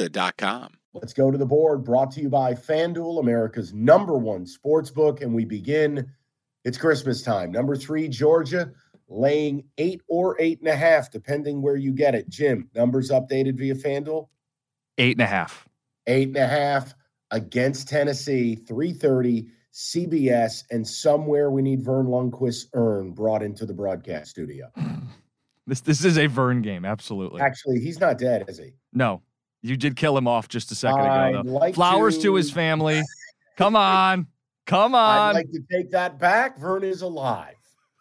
Serta.com. Let's go to the board. Brought to you by FanDuel, America's number one sports book. And we begin. It's Christmas time. Number three, Georgia laying eight or eight and a half, depending where you get it. Jim, numbers updated via FanDuel? Eight and a half. Eight and a half against Tennessee, 330, CBS, and somewhere we need Verne Lundquist earn brought into the broadcast studio. This this is a Verne game, absolutely. Actually, he's not dead, is he? No. You did kill him off just a 2nd I'd ago. Though. like Flowers to... to- his family. Come on. Come on. I'd like to take that back. Verne is alive.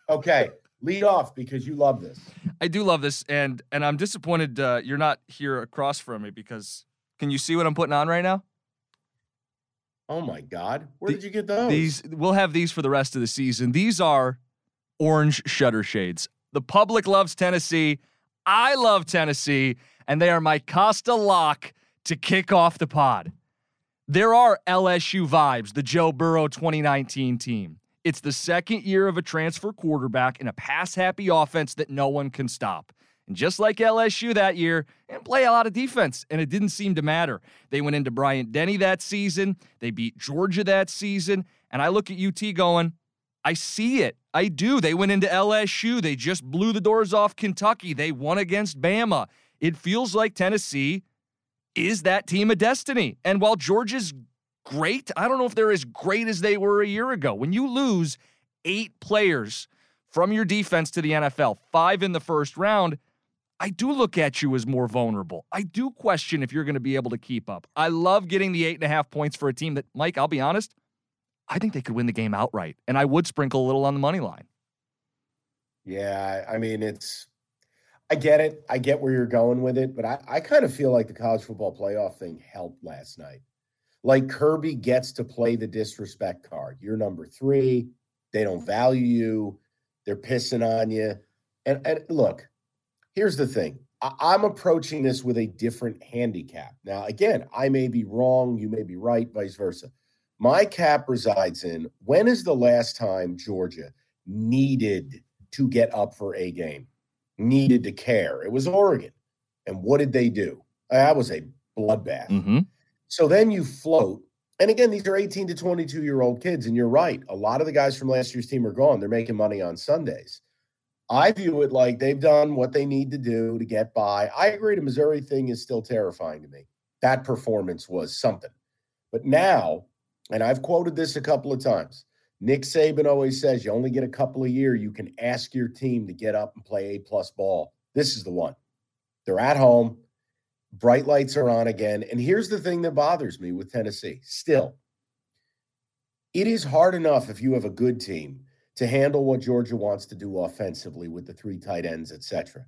Okay, lead off because you love this. I do love this, and and I'm disappointed uh, you're not here across from me because can you see what I'm putting on right now? Oh my God, where The- did you get those? These we'll have these for the rest of the season. These are orange shutter shades. The public loves Tennessee. I love Tennessee, and they are my Costa lock to kick off the pod. There are LSU vibes, the Joe Burrow 2019 team. It's the second year of a transfer quarterback in a pass happy offense that no one can stop. And just like LSU that year, and play a lot of defense, and it didn't seem to matter. They went into Bryant Denny that season. They beat Georgia that season. And I look at UT going, I see it. I do. They went into LSU. They just blew the doors off Kentucky. They won against Bama. It feels like Tennessee is that team of destiny. And while Georgia's great, I don't know if they're as great as they were a year ago. When you lose eight players from your defense to the NFL, five in the first round, I do look at you as more vulnerable. I do question if you're going to be able to keep up. I love getting the eight and a half points for a team that, Mike, I'll be honest, I think they could win the game outright. And I would sprinkle a little on the money line. Yeah, I mean, it's, I get it. I get where you're going with it, but I, I kind of feel like the college football playoff thing helped last night. Like Kirby gets to play the disrespect card. You're number three. They don't value you. They're pissing on you. And, and look, here's the thing I, I'm approaching this with a different handicap. Now, again, I may be wrong. You may be right, vice versa. My cap resides in when is the last time Georgia needed to get up for a game, needed to care? It was Oregon. And what did they do? That was a bloodbath. Mm-hmm. So then you float. And again, these are 18 to 22 year old kids. And you're right. A lot of the guys from last year's team are gone. They're making money on Sundays. I view it like they've done what they need to do to get by. I agree. The Missouri thing is still terrifying to me. That performance was something. But now, and I've quoted this a couple of times. Nick Saban always says you only get a couple a year. You can ask your team to get up and play A plus ball. This is the one. They're at home. Bright lights are on again. And here's the thing that bothers me with Tennessee. Still, it is hard enough if you have a good team to handle what Georgia wants to do offensively with the three tight ends, etc.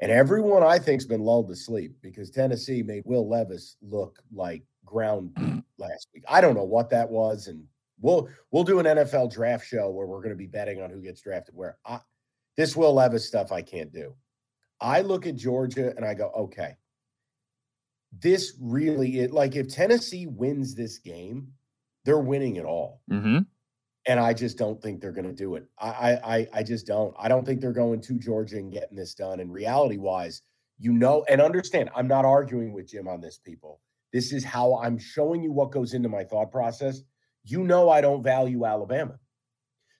And everyone I think's been lulled to sleep because Tennessee made Will Levis look like ground last week. I don't know what that was, and we'll we'll do an NFL draft show where we're going to be betting on who gets drafted where. I, this Will Levis stuff I can't do. I look at Georgia and I go, okay, this really it like if Tennessee wins this game, they're winning it all. Mm-hmm. And I just don't think they're going to do it. I, I, I, I just don't. I don't think they're going to Georgia and getting this done. And reality wise, you know, and understand, I'm not arguing with Jim on this, people. This is how I'm showing you what goes into my thought process. You know, I don't value Alabama.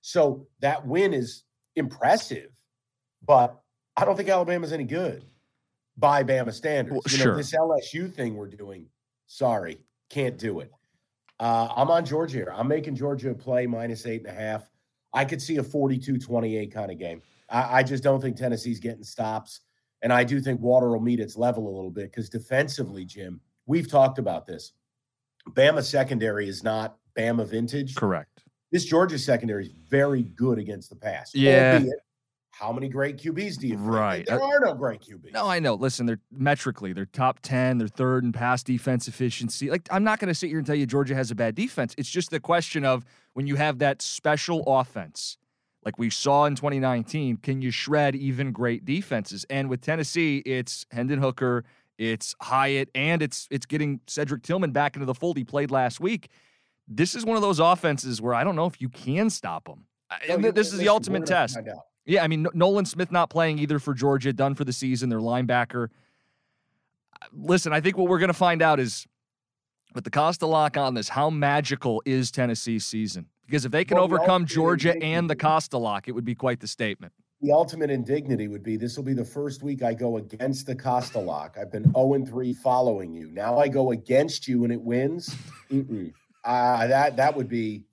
So that win is impressive, but I don't think Alabama's any good. by Bama standards. Well, you know, sure. this LSU thing we're doing, sorry, can't do it. Uh, I'm on Georgia here. I'm making Georgia play minus eight and a half. I could see a 42 28 kind of game. I, I just don't think Tennessee's getting stops. And I do think water will meet its level a little bit because defensively, Jim, we've talked about this. Bama secondary is not Bama vintage. Correct. This Georgia secondary is very good against the pass. Yeah. Albeit, how many great QBs do you think? Right. There uh, are no great QBs. No, I know. Listen, they're metrically, they're top 10, they're third in pass defense efficiency. Like, I'm not going to sit here and tell you Georgia has a bad defense. It's just the question of when you have that special offense, like we saw in 2019, can you shred even great defenses? And with Tennessee, it's Hendon Hooker, it's Hyatt, and it's it's getting Cedric Tillman back into the fold. He played last week. This is one of those offenses where I don't know if you can stop them. No, this is the listen, ultimate test. Yeah, I mean Nolan Smith not playing either for Georgia, done for the season. Their linebacker. Uh, Listen, I think what we're going to find out is with the Costa lock on this, how magical is Tennessee's season? Because if they can Well, overcome Georgia and the Costa lock, it would be quite the statement. The ultimate indignity would be this will be the first week I go against the Costa lock. I've been 0 and 3 following you. Now I go against you and it wins. Mm-mm. Uh, that that would be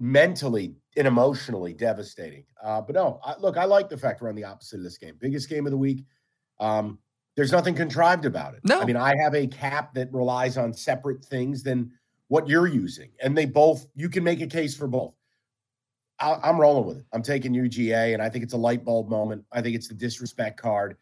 mentally and emotionally devastating. Uh, but no, I, look, I like the fact we're on the opposite of this game. Biggest game of the week. Um, there's nothing contrived about it. No. I mean, I have a cap that relies on separate things than what you're using, and they both. You can make a case for both. I, I'm rolling with it. I'm taking UGA, and I think it's a light bulb moment. I think it's the disrespect card.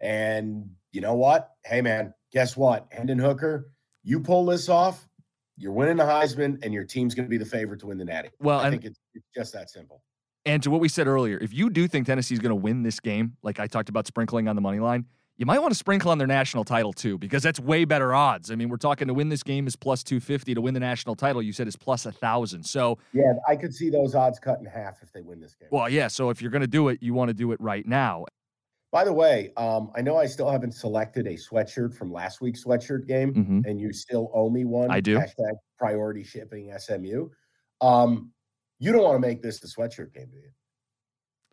And you know what? Hey, man, guess what? Hendon Hooker, you pull this off, you're winning the Heisman, and your team's going to be the favorite to win the Natty. Well, I think it's, it's just that simple. and to what we said earlier, if you do think Tennessee's going to win this game, like I talked about sprinkling on the money line, you might want to sprinkle on their national title too, because that's way better odds. I mean, we're talking to win this game is plus 250, to win the national title, you said is plus a thousand. So Yeah, I could see those odds cut in half if they win this game. Well, yeah. So if you're going to do it, you want to do it right now. By the way, um, I know I still haven't selected a sweatshirt from last week's sweatshirt game, hmm and you still owe me one. I do. Hashtag priority shipping SMU. Um, you don't want to make this the sweatshirt game, do you?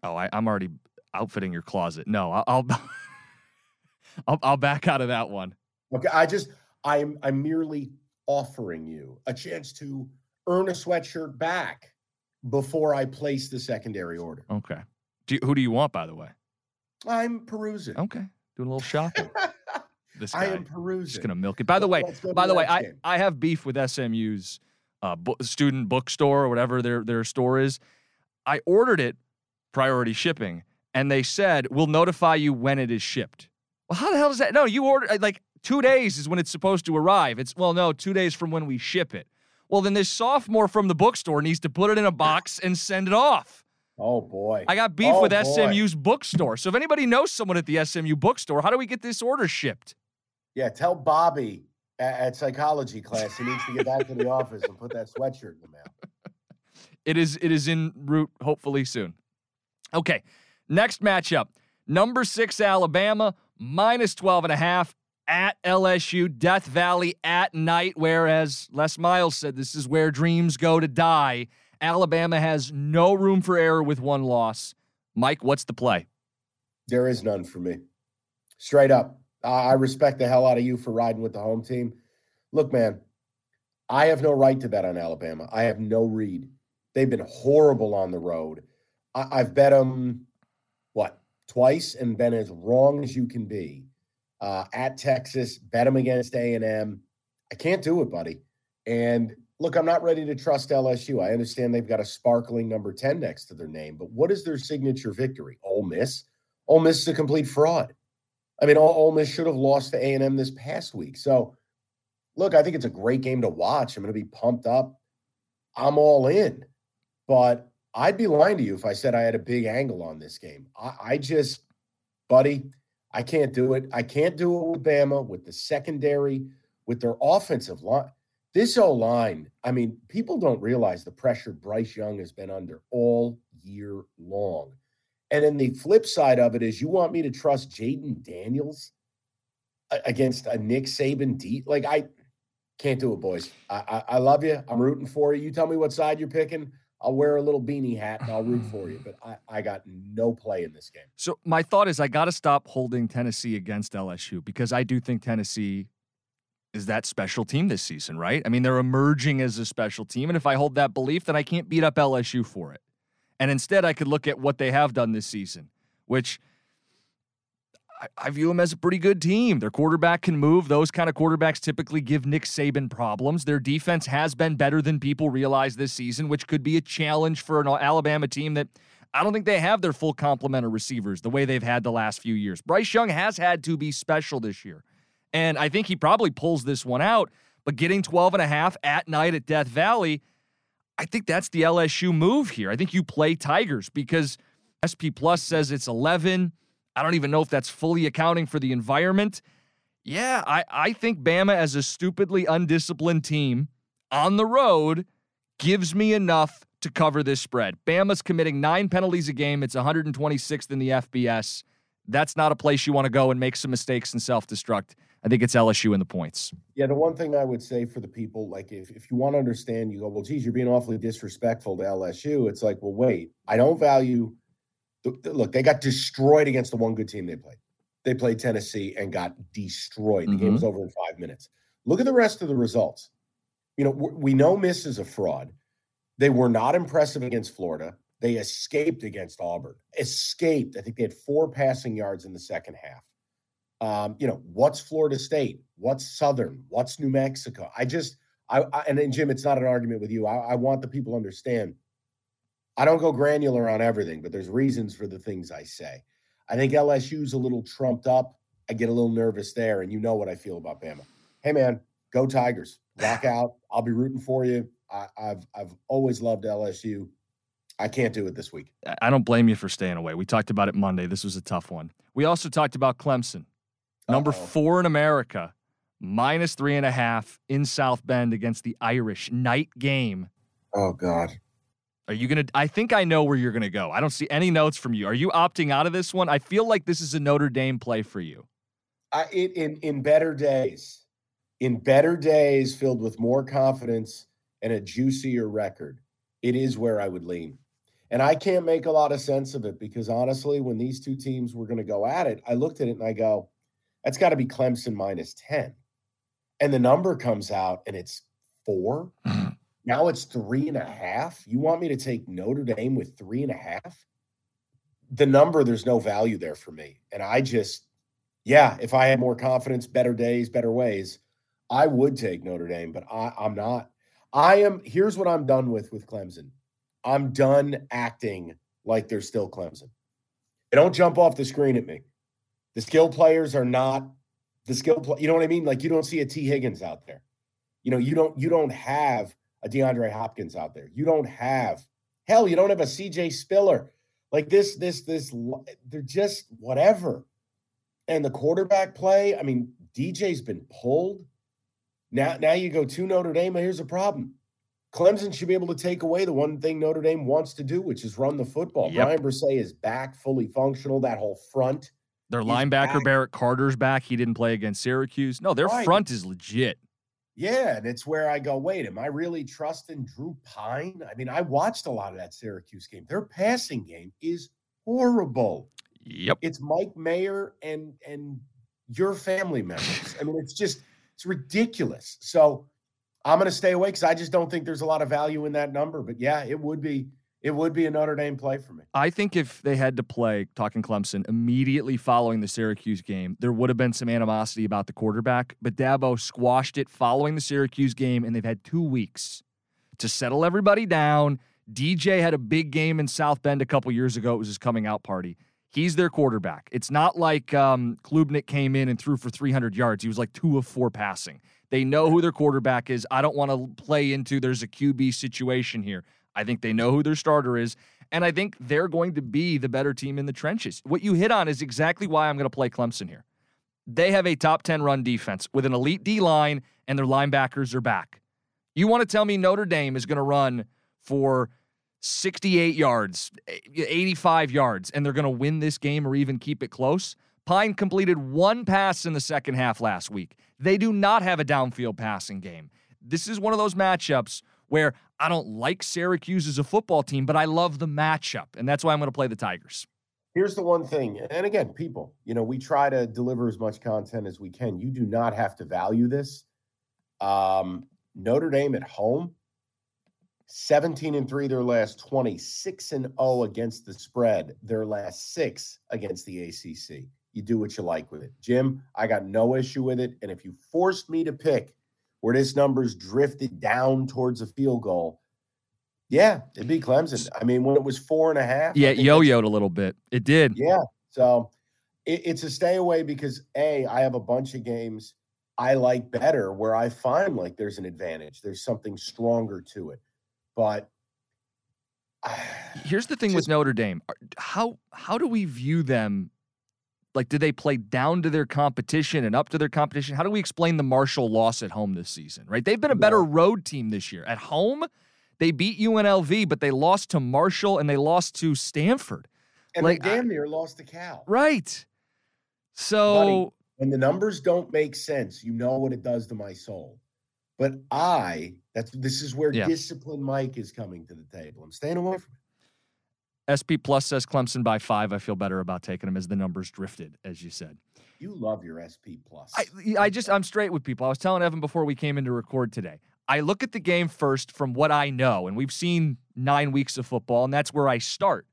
Oh, I, I'm already outfitting your closet. No, I'll, I'll, I'll, I'll back out of that one. Okay, I just I'm I'm merely offering you a chance to earn a sweatshirt back before I place the secondary order. Okay. Do you, who do you want, by the way? I'm perusing. Okay, doing a little shopping. This guy I am perusing. just gonna milk it. By the way, Let's go to by the way, I. I have beef with SMU's uh, bo- student bookstore or whatever their their store is. I ordered it priority shipping, and they said we'll notify you when it is shipped. Well, how the hell does that? No, you order like two days is when it's supposed to arrive. It's well, no, two days from when we ship it. Well, then this sophomore from the bookstore needs to put it in a box and send it off. Oh boy. I got beef Oh, with boy. SMU's bookstore. So if anybody knows someone at the SMU bookstore, how do we get this order shipped? Yeah, tell Bobby at, at psychology class he needs to get back to the office and put that sweatshirt in the mail. It is it is in route hopefully soon. Okay. Next matchup. Number 6 Alabama minus 12 and a half at LSU Death Valley at night whereas Les Miles said this is where dreams go to die. Alabama has no room for error with one loss. Mike, what's the play? There is none for me. Straight up. I respect the hell out of you for riding with the home team. Look, man, I have no right to bet on Alabama. I have no read. They've been horrible on the road. I, I've bet them, what, twice and been as wrong as you can be. Uh, at Texas, bet them against A&M. I can't do it, buddy. And look, I'm not ready to trust LSU. I understand they've got a sparkling number 10 next to their name, but what is their signature victory? Ole Miss? Ole Miss is a complete fraud. I mean, Ole, Miss should have lost to A&M this past week. So, look, I think it's a great game to watch. I'm going to be pumped up. I'm all in. But I'd be lying to you if I said I had a big angle on this game. I, I just, buddy, I can't do it. I can't do it with Bama, with the secondary, with their offensive line. This O line, I mean, people don't realize the pressure Bryce Young has been under all year long. And then the flip side of it is you want me to trust Jayden Daniels against a Nick Saban D? Like, I can't do it, boys. I, I, I love you. I'm rooting for you. You tell me what side you're picking. I'll wear a little beanie hat and I'll root for you. But I, I got no play in this game. So my thought is I got to stop holding Tennessee against LSU because I do think Tennessee is that special team this season, right? I mean, they're emerging as a special team. And if I hold that belief, then I can't beat up LSU for it. And instead, I could look at what they have done this season, which I, I view them as a pretty good team. Their quarterback can move. Those kind of quarterbacks typically give Nick Saban problems. Their defense has been better than people realize this season, which could be a challenge for an Alabama team that I don't think they have their full complement of receivers the way they've had the last few years. Bryce Young has had to be special this year. And I think he probably pulls this one out. But getting 12 and a half at night at Death Valley, I think that's the LSU move here. I think you play Tigers because SP Plus says it's 11. I don't even know if that's fully accounting for the environment. Yeah, I, I think Bama as a stupidly undisciplined team on the road gives me enough to cover this spread. Bama's committing nine penalties a game. It's 126th in the FBS. That's not a place you want to go and make some mistakes and self destruct. I think it's LSU in the points. Yeah, the one thing I would say for the people, like if, if you want to understand, you go, well, geez, you're being awfully disrespectful to LSU. It's like, well, wait, I don't value look, they got destroyed against the one good team they played. They played Tennessee and got destroyed. The mm-hmm. game was over in five minutes. Look at the rest of the results. You know, we know Miss is a fraud. They were not impressive against Florida. They escaped against Auburn. Escaped. I think they had four passing yards in the second half. Um, you know, what's Florida State? What's Southern? What's New Mexico? I just, I, I and then Jim, it's not an argument with you. I, I want the people to understand I don't go granular on everything, but there's reasons for the things I say. I think LSU's a little trumped up. I get a little nervous there, and you know what I feel about Bama. Hey, man, go Tigers! Rock out! I'll be rooting for you. I, have I've always loved LSU. I can't do it this week. I don't blame you for staying away. We talked about it Monday. This was a tough one. We also talked about Clemson, number Uh-oh. four in America, minus three and a half in South Bend against the Irish night game. Oh God. Are you going to? I think I know where you're going to go. I don't see any notes from you. Are you opting out of this one? I feel like this is a Notre Dame play for you. I, it, in in better days, in better days, filled with more confidence and a juicier record, it is where I would lean. And I can't make a lot of sense of it because honestly, when these two teams were going to go at it, I looked at it and I go, that's got to be Clemson minus 10. And the number comes out and it's four. Mm-hmm. Now it's three and a half. You want me to take Notre Dame with three and a half? The number, there's no value there for me. And I just, yeah, if I had more confidence, better days, better ways, I would take Notre Dame, but I, I'm not. I am, here's what I'm done with with Clemson I'm done acting like they're still Clemson. They don't jump off the screen at me. The skill players are not the skill play. You know what I mean? Like you don't see a Tee Higgins out there. You know, you don't you don't have a DeAndre Hopkins out there. You don't have hell, you don't have a CJ Spiller. Like this, this, this, they're just whatever. And the quarterback play, I mean, DJ's been pulled. Now, now you go to Notre Dame. Here's a problem. Clemson should be able to take away the one thing Notre Dame wants to do, which is run the football. Yep. Bryan Bresee is back, fully functional. That whole front. Their linebacker back. Barrett Carter's back. He didn't play against Syracuse. No, their right. front is legit. Yeah, and it's where I go, wait, am I really trusting Drew Pyne? I mean, I watched a lot of that Syracuse game. Their passing game is horrible. Yep. It's Mike Mayer and and your family members. I mean, it's just it's ridiculous. So I'm gonna stay away because I just don't think there's a lot of value in that number. But yeah, it would be it would be a Notre Dame play for me. I think if they had to play, talking Clemson, immediately following the Syracuse game, there would have been some animosity about the quarterback. But Dabo squashed it following the Syracuse game, and they've had two weeks to settle everybody down. DJ had a big game in South Bend a couple years ago. It was his coming out party. He's their quarterback. It's not like um, Klubnik came in and threw for 300 yards. He was like two of four passing. They know who their quarterback is. I don't want to play into there's a QB situation here. I think they know who their starter is. And I think they're going to be the better team in the trenches. What you hit on is exactly why I'm going to play Clemson here. They have a top 10 run defense with an elite D line, and their linebackers are back. You want to tell me Notre Dame is going to run for 68 yards, 85 yards, and they're going to win this game or even keep it close? Pyne completed one pass in the second half last week. They do not have a downfield passing game. This is one of those matchups where I don't like Syracuse as a football team, but I love the matchup. And that's why I'm going to play the Tigers. Here's the one thing, and again, people, you know, we try to deliver as much content as we can. You do not have to value this. Um, Notre Dame at home, 17 and 3 their last 26 and 0 against the spread, their last 6 against the ACC. You do what you like with it. Jim, I got no issue with it. And if you forced me to pick where this number's drifted down towards a field goal, yeah, it'd be Clemson. I mean, when it was four and a half. Yeah, yo-yoed a little bit. It did. Yeah. So it, it's a stay away because a I have a bunch of games I like better where I find like there's an advantage. There's something stronger to it. But here's the thing just, with Notre Dame. How how do we view them? Like, did they play down to their competition and up to their competition? How do we explain the Marshall loss at home this season? Right, they've been a better road team this year. At home, they beat UNLV, but they lost to Marshall and they lost to Stanford. And like, they damn near lost to Cal. Right. So Buddy, when the numbers don't make sense, you know what it does to my soul. But I, that's this is where yeah. discipline Mike is coming to the table. I'm staying away from it. SP Plus says Clemson by five. I feel better about taking them as the numbers drifted, as you said. You love your SP Plus. I, I just, I'm straight with people. I was telling Evan before we came in to record today. I look at the game first from what I know, and we've seen nine weeks of football, and that's where I start.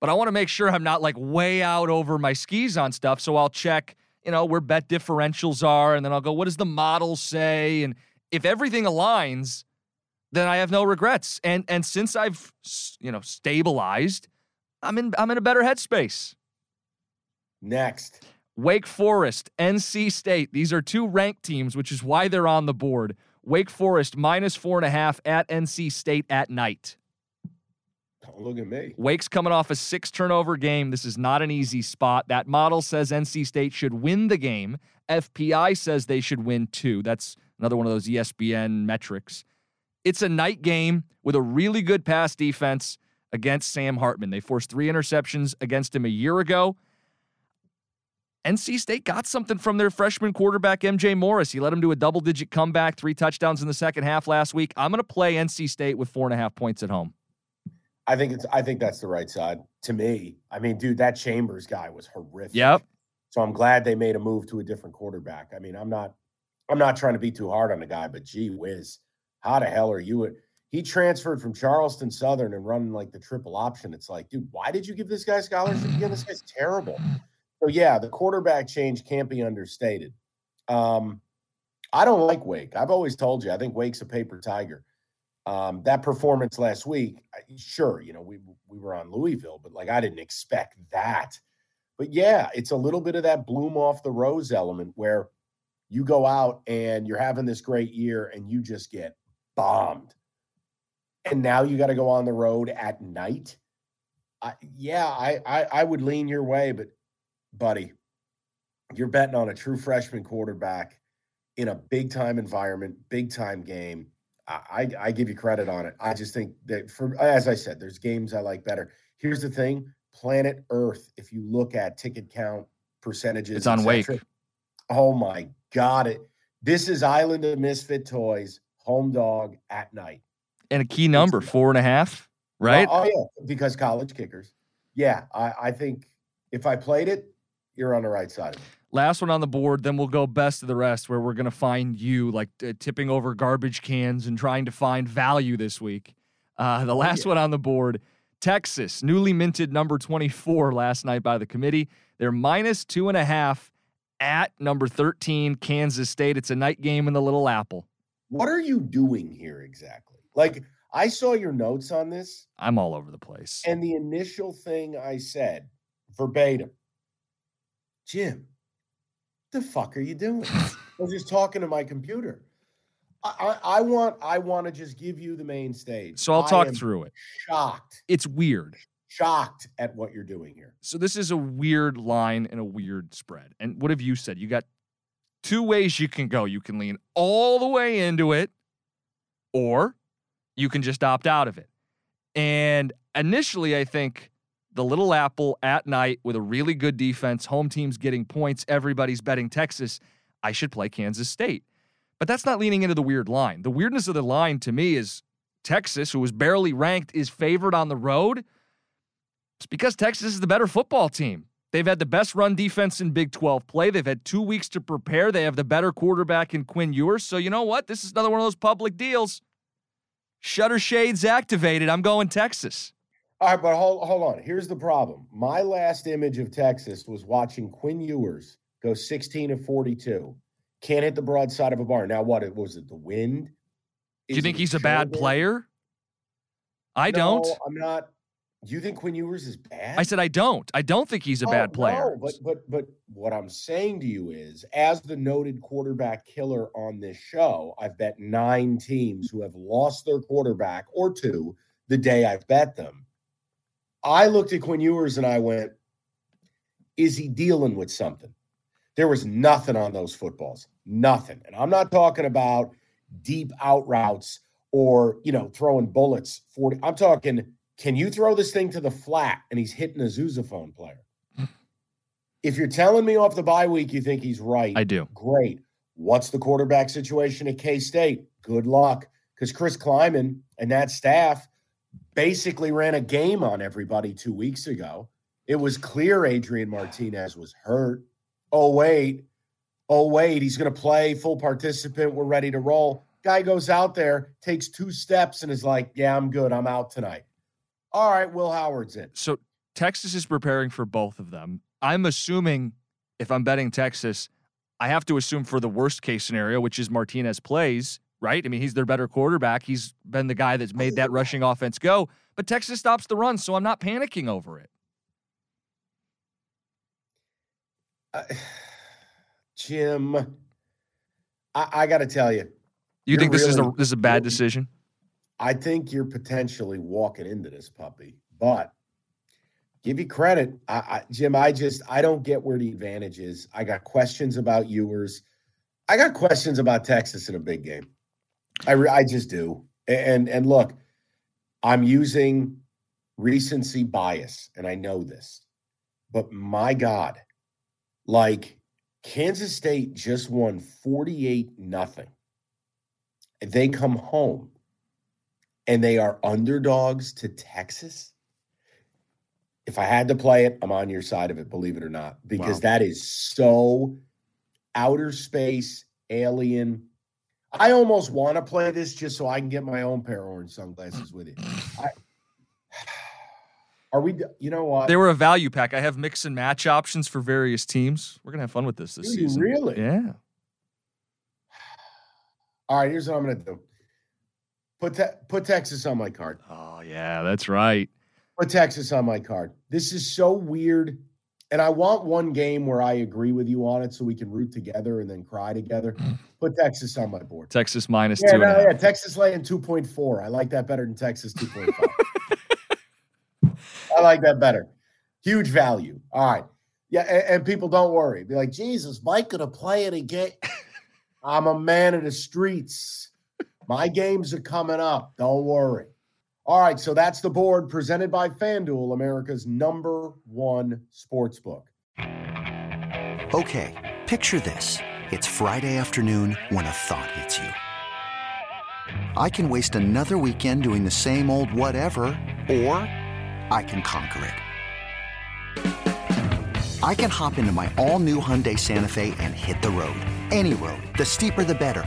But I want to make sure I'm not like way out over my skis on stuff. So I'll check, you know, where bet differentials are, and then I'll go, what does the model say? And if everything aligns, then I have no regrets. And and since I've you know stabilized, I'm in I'm in a better headspace. Next. Wake Forest, NC State. These are two ranked teams, which is why they're on the board. Wake Forest minus four and a half at NC State at night. Don't look at me. Wake's coming off a six turnover game. This is not an easy spot. That model says NC State should win the game. FPI says they should win two. That's another one of those ESPN metrics. It's a night game with a really good pass defense against Sam Hartman. They forced three interceptions against him a year ago. NC State got something from their freshman quarterback, MJ Morris. He led them to a double digit comeback, three touchdowns in the second half last week. I'm going to play NC State with four and a half points at home. I think it's. I think that's the right side to me. I mean, dude, that Chambers guy was horrific. Yep. So I'm glad they made a move to a different quarterback. I mean, I'm not. I'm not trying to be too hard on the guy, but gee whiz, how the hell are you? He transferred from Charleston Southern and running like the triple option. It's like, dude, why did you give this guy scholarship again? This guy's terrible. So yeah, the quarterback change can't be understated. Um, I don't like Wake. I've always told you I think Wake's a paper tiger. Um, that performance last week, sure, you know we we were on Louisville, but like I didn't expect that. But yeah, it's a little bit of that bloom off the rose element where you go out and you're having this great year and you just get bombed, and now you got to go on the road at night. I, yeah, I, I I would lean your way, but buddy, you're betting on a true freshman quarterback in a big time environment, big time game. I, I give you credit on it. I just think that for as I said, there's games I like better. Here's the thing: Planet Earth. If you look at ticket count percentages, it's on Wake. Oh my God! It. This is Island of Misfit Toys home dog at night. And a key number, four and a half, right? oh yeah, because college kickers. Yeah, I, I think if I played it, you're on the right side of it. Last one on the board, then we'll go best of the rest, where we're going to find you like uh, tipping over garbage cans and trying to find value this week. Uh, the oh, last yeah. one on the board, Texas, newly minted number 24 last night by the committee. They're minus two and a half at number 13, Kansas State. It's a night game in the Little Apple. What are you doing here exactly? Like, I saw your notes on this. I'm all over the place. And the initial thing I said verbatim Jim, the fuck are you doing? I was just talking to my computer. I, I, I want I want to just give you the main stage. So I'll talk through it. Shocked. It's weird. Shocked at what you're doing here. So this is a weird line and a weird spread. And what have you said? You got two ways you can go. You can lean all the way into it, or you can just opt out of it. And initially, I think the Little Apple at night with a really good defense, home team's getting points, everybody's betting Texas. I should play Kansas State. But that's not leaning into the weird line. The weirdness of the line to me is Texas, who was barely ranked, is favored on the road, it's because Texas is the better football team. They've had the best run defense in Big 12 play. They've had two weeks to prepare. They have the better quarterback in Quinn Ewers. So, you know what? This is another one of those public deals. Shutter shades activated. I'm going Texas. All right, but hold, hold on. Here's the problem. My last image of Texas was watching Quinn Ewers go 16 of 42. Can't hit the broadside of a barn. Now, what was it? The wind? Do you think he's a bad player? I no, don't. I'm not. You think Quinn Ewers is bad? I said I don't. I don't think he's a oh, bad player. No, but but but what I'm saying to you is, as the noted quarterback killer on this show, I've bet nine teams who have lost their quarterback or two the day I've bet them. I looked at Quinn Ewers and I went, "Is he dealing with something?" There was nothing on those footballs, nothing, and I'm not talking about deep out routes or you know throwing bullets 40 i'm talking can you throw this thing to the flat and he's hitting a sousaphone player? If you're telling me off the bye week you think he's right i do. great. What's the quarterback situation at k-state? Good luck. Because chris klieman and that staff basically ran a game on everybody two weeks ago. It was clear adrian martinez was hurt. Oh wait. Oh wait. He's going to play. Full participant. We're ready to roll. Guy goes out there, takes two steps, and is like, "Yeah, I'm good. I'm out tonight." All right, Will Howard's in. So Texas is preparing for both of them. I'm assuming if I'm betting Texas, I have to assume for the worst case scenario, which is Martinez plays, right? I mean, he's their better quarterback. He's been the guy that's made that rushing offense go. But Texas stops the run, so I'm not panicking over it. Uh, Jim, I, I got to tell you, you think this really, is a this is a bad decision? I think you're potentially walking into this puppy, but give you credit, I, I, Jim. I just I don't get where the advantage is. I got questions about Ewers. I got questions about Texas in a big game. I I just do. And and look, I'm using recency bias, and I know this, but my God, like Kansas State just won 48 nothing they come home and they are underdogs to Texas. If I had to play it, I'm on your side of it, believe it or not, because wow. that is so outer space, alien. I almost want to play this just so I can get my own pair of orange sunglasses with it. I, are we? You know what? They were a value pack. I have mix and match options for various teams. We're gonna have fun with this this Do season. Really? Yeah. All right, here's what I'm going to do. Put te- put Texas on my card. Oh yeah, that's right. Put Texas on my card. This is so weird, and I want one game where I agree with you on it, so we can root together and then cry together. Put Texas on my board. Texas minus yeah, two. No, yeah, Texas laying two point four. I like that better than Texas two point five. I like that better. Huge value. All right. Yeah, and, and people don't worry. Be like, Jesus, Mike gonna play it again. I'm a man of the streets. My games are coming up. Don't worry. All right, so that's the board presented by FanDuel, America's number one sports book. Okay, picture this. It's Friday afternoon when a thought hits you. I can waste another weekend doing the same old whatever, or I can conquer it. I can hop into my all new Hyundai Santa Fe and hit the road. Any road. The steeper, the better.